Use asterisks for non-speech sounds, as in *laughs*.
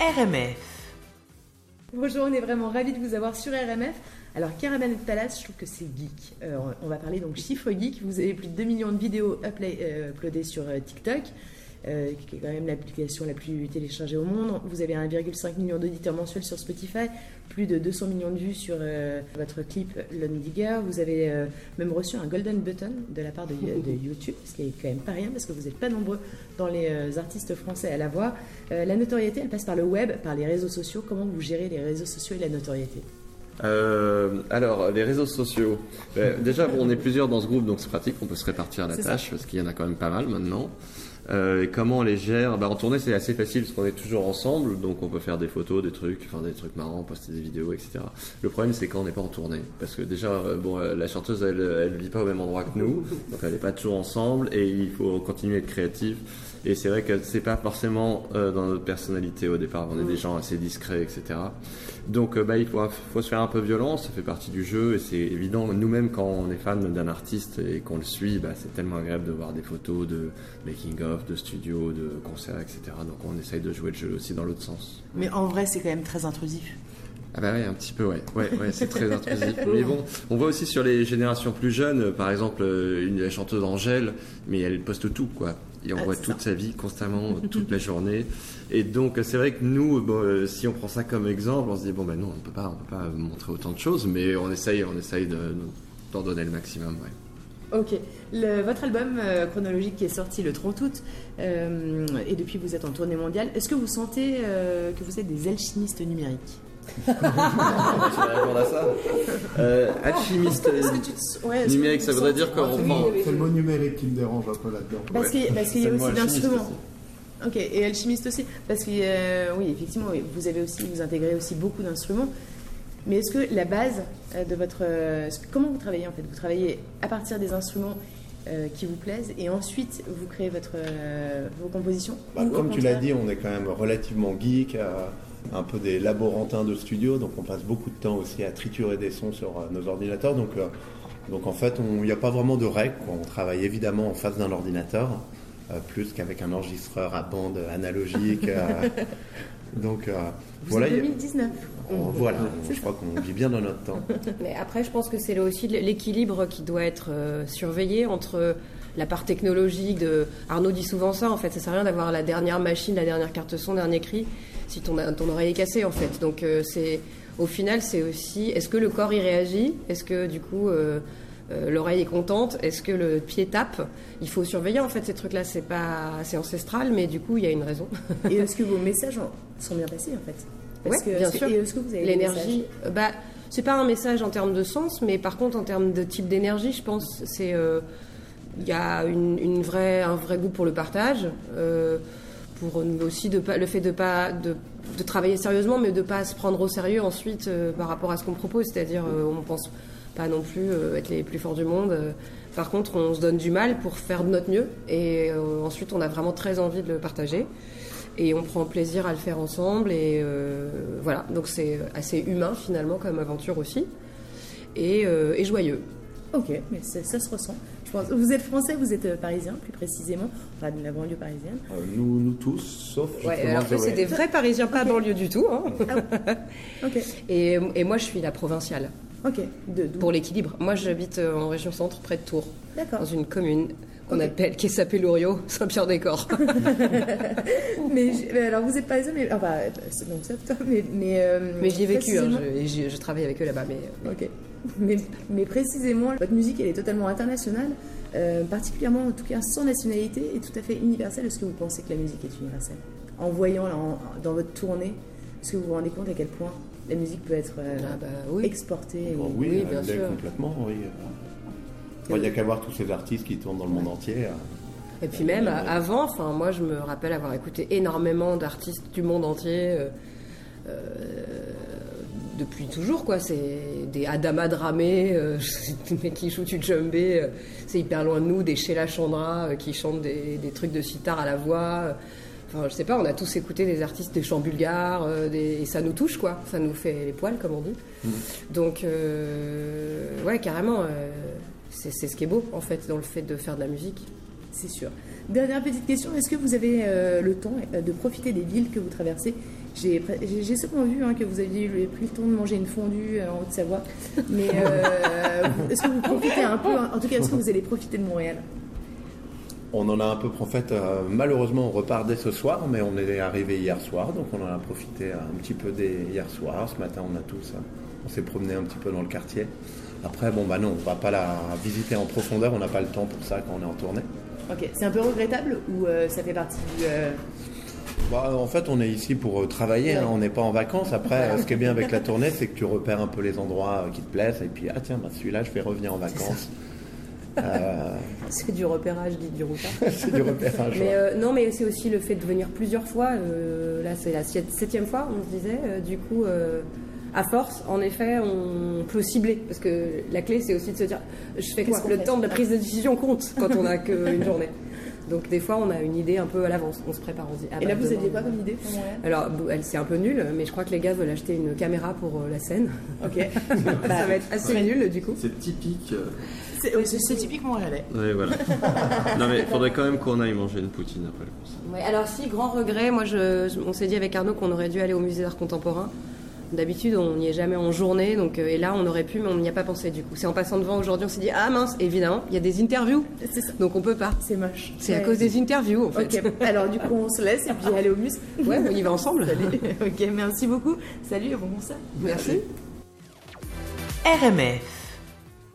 RMF. Bonjour, on est vraiment ravis de vous avoir sur RMF. Alors, Caramel Palace, je trouve que c'est geek. Euh, on va parler donc chiffre geek. Vous avez plus de 2 millions de vidéos euh, uploadées sur euh, TikTok. Euh, qui est quand même l'application la plus téléchargée au monde. Vous avez 1,5 million d'auditeurs mensuels sur Spotify, plus de 200 millions de vues sur euh, votre clip Lone Digger. Vous avez euh, même reçu un Golden Button de la part de, *laughs* de, YouTube, ce qui est quand même pas rien parce que vous n'êtes pas nombreux dans les artistes français à l'avoir. la notoriété, elle passe par le web, par les réseaux sociaux. Comment vous gérez les réseaux sociaux et la notoriété? Alors, les réseaux sociaux. déjà, on est plusieurs dans ce groupe, donc c'est pratique, on peut se répartir la tâche, parce qu'il y en a quand même pas mal maintenant. Euh, et comment on les gère bah, En tournée, c'est assez facile parce qu'on est toujours ensemble, donc on peut faire des photos, des trucs, faire des trucs marrants, poster des vidéos, etc. Le problème, c'est quand on n'est pas en tournée, parce que déjà, euh, bon, euh, la chanteuse, elle, elle vit pas au même endroit que nous, donc elle n'est pas toujours ensemble, et il faut continuer à être créatif. Et c'est vrai que c'est pas forcément euh, dans notre personnalité au départ. On est des gens assez discrets, etc. Donc, euh, bah, il faut, faut, se faire un peu violence. Ça fait partie du jeu et c'est évident. Nous-mêmes, quand on est fan d'un artiste et qu'on le suit, bah, c'est tellement agréable de voir des photos de making of, de studio, de concerts, etc. Donc, on essaye de jouer le jeu aussi dans l'autre sens. Mais en vrai, c'est quand même très intrusif. Ah bah oui, un petit peu, ouais. Ouais, ouais c'est très *laughs* intrusif. mais bon, on voit aussi sur les générations plus jeunes, par exemple, une chanteuse Angèle, mais elle poste tout, quoi et on ah, voit toute sa vie constamment, *laughs* toute la journée. Et donc c'est vrai que nous, euh, si on prend ça comme exemple, on se dit bon ben non, on peut pas, on peut pas montrer autant de choses, mais on essaye, on essaye d'en donner le maximum. Ouais. Ok. votre album euh, chronologique qui est sorti le 30 août, euh, et depuis vous êtes en tournée mondiale, est-ce que vous sentez que vous êtes des alchimistes numériques? À ça? *laughs* Euh, alchimiste numérique, ça voudrait dire qu'on C'est le mot numérique qui me dérange un peu là-dedans. Parce qu'il y a aussi d'instruments. Ok, et alchimiste aussi, parce que euh, oui, effectivement, vous avez aussi, vous intégrez aussi beaucoup d'instruments. Mais est-ce que la base euh, de votre, comment vous travaillez en fait? Vous travaillez à partir des instruments qui vous plaisent et ensuite vous créez votre, vos compositions? Bah, Comme tu l'as dit, on est quand même relativement geek un peu des laborantins de studio, donc on passe beaucoup de temps aussi à triturer des sons sur euh, nos ordinateurs. Donc, euh, donc en fait, il n'y a pas vraiment de règles. On travaille évidemment en face d'un ordinateur, euh, plus qu'avec un enregistreur à bande analogique. *laughs* donc voilà. 2019. voilà, je crois qu'on vit bien dans notre temps. *laughs* Mais après, je pense que c'est là aussi l'équilibre qui doit être surveillé entre la part technologique de Arnaud dit souvent ça en fait ça sert à rien d'avoir la dernière machine la dernière carte son dernier cri si ton, ton oreille est cassée en fait. Donc euh, c'est au final c'est aussi est-ce que le corps y réagit? Est-ce que du coup euh, euh, l'oreille est contente Est-ce que le pied tape? Il faut surveiller en fait ces trucs-là. C'est pas assez ancestral, mais du coup il y a une raison. et est-ce que *laughs* vos messages sont bien passés en fait? Oui, bien sûr. est-ce que vous avez l'énergie Bah c'est pas un message en termes de sens, mais par contre en termes de type d'énergie, je pense c'est il y a une, vraie, un vrai goût pour le partage pour aussi de le fait de pas de, travailler sérieusement, mais de pas se prendre au sérieux ensuite euh, par rapport à ce qu'on propose. C'est-à-dire, euh, on pense pas non plus euh, être les plus forts du monde. par contre, on se donne du mal pour faire de notre mieux, et ensuite, on a vraiment très envie de le partager. Et on prend plaisir à le faire ensemble, et voilà. Donc c'est assez humain finalement comme aventure aussi, et, et joyeux. Ok, mais ça se ressent. Vous êtes français, vous êtes euh, parisien, plus précisément, enfin de la banlieue parisienne. Euh, nous, nous tous, sauf. Ouais, alors c'est des vrais *laughs* Parisiens, pas banlieue du tout. Hein. Ah, *laughs* et, et, moi, je suis la provinciale. Ok. De, pour l'équilibre. Moi, j'habite euh, en région centre, près de Tours, dans une commune qu'on appelle, qui s'appelle Loriot, *laughs* Saint-Pierre-des-Corps. *laughs* mais, alors, vous êtes parisien, mais enfin, donc ça, mais mais. mais j'y ai vécu, hein, je, je, travaille avec eux là-bas, mais. Ok mais, précisément, votre musique, elle est totalement internationale, euh, particulièrement en tout cas sans nationalité et tout à fait universelle. Est-ce que vous pensez que la musique est universelle? En voyant dans votre tournée, est-ce que vous vous rendez compte à quel point la musique peut être euh, ah bah exportée Oui, bien sûr. complètement, oui. Il n'y a qu'à voir tous ces artistes qui tournent dans le monde entier. Euh. Et puis même avant, enfin moi je me rappelle avoir écouté énormément d'artistes du monde entier depuis toujours, quoi. C'est des Adama Dramé, euh, *laughs* des mecs qui jouent du djembé, euh, c'est hyper loin de nous, des Sheila Chandra euh, qui chantent des, trucs de sitar à la voix. Enfin, je sais pas, on a tous écouté des artistes, des chants bulgares, et ça nous touche, quoi. Ça nous fait les poils, comme on dit. Mmh. Donc, ouais, carrément, c'est ce qui est beau, en fait, dans le fait de faire de la musique. C'est sûr. Dernière petite question, est-ce que vous avez euh, le temps euh, de profiter des villes que vous traversez? J'ai souvent vu hein, que vous aviez pris le temps de manger une fondue euh, en Haute-Savoie, mais euh, *laughs* est-ce que vous profitez un peu, en tout cas, est-ce que vous allez profiter de Montréal? On en a un peu, en fait, euh, malheureusement, on repart dès ce soir, mais on est arrivé hier soir, donc on en a profité un petit peu dès hier soir. Ce matin, on a tous, euh, on s'est promené un petit peu dans le quartier. Après, bon, bah non, on va pas la visiter en profondeur, on n'a pas le temps pour ça quand on est en tournée. Ok, c'est un peu regrettable ou euh, ça fait partie du... euh, Bah, en fait, on est ici pour travailler, hein, on n'est pas en vacances. Après, ce qui est bien avec la *laughs* tournée, c'est que tu repères un peu les endroits qui te plaisent, et puis, ah tiens, bah, celui-là, je vais revenir en vacances. Euh, C'est du repérage, dit du routard. *laughs* c'est du repérage. Mais ouais. euh, non, mais c'est aussi le fait de venir plusieurs fois. euh, là, c'est la septième fois, on se disait. euh, du coup, euh, à force, en effet, on peut cibler. Parce que la clé, c'est aussi de se dire je fais quoi Le fait temps de la prise de décision compte quand on n'a qu'une *laughs* journée. Donc, des fois, on a une idée un peu à l'avance. On se prépare, on se dit. ah Et bah, là, vous demain, aviez quoi comme idée pour Montréal Alors, elle c'est un peu nul, mais je crois que les gars veulent acheter une caméra pour euh, la scène. *laughs* Ok. *laughs* ça va être assez nul, du coup. C'est typique. euh, C'est oui, typique montréalais. Ouais, voilà. *laughs* non, mais il faudrait quand même qu'on aille manger une poutine après le concert. Ouais, alors si, grand regret, moi je, je- on s'est dit avec Arnaud qu'on aurait dû aller au musée d'art contemporain. D'habitude on n'y est jamais en journée, donc, euh, et là on aurait pu, mais on n'y a pas pensé du coup. C'est en passant devant aujourd'hui, on s'est dit, ah mince, évidemment, il y a des interviews, ça. donc on peut pas. C'est moche. C'est à cause des interviews en fait. Alors du coup, on se laisse et puis aller au musée. Ouais, on y va ensemble. Ok, merci beaucoup. Salut et bon concert. Merci. RMF.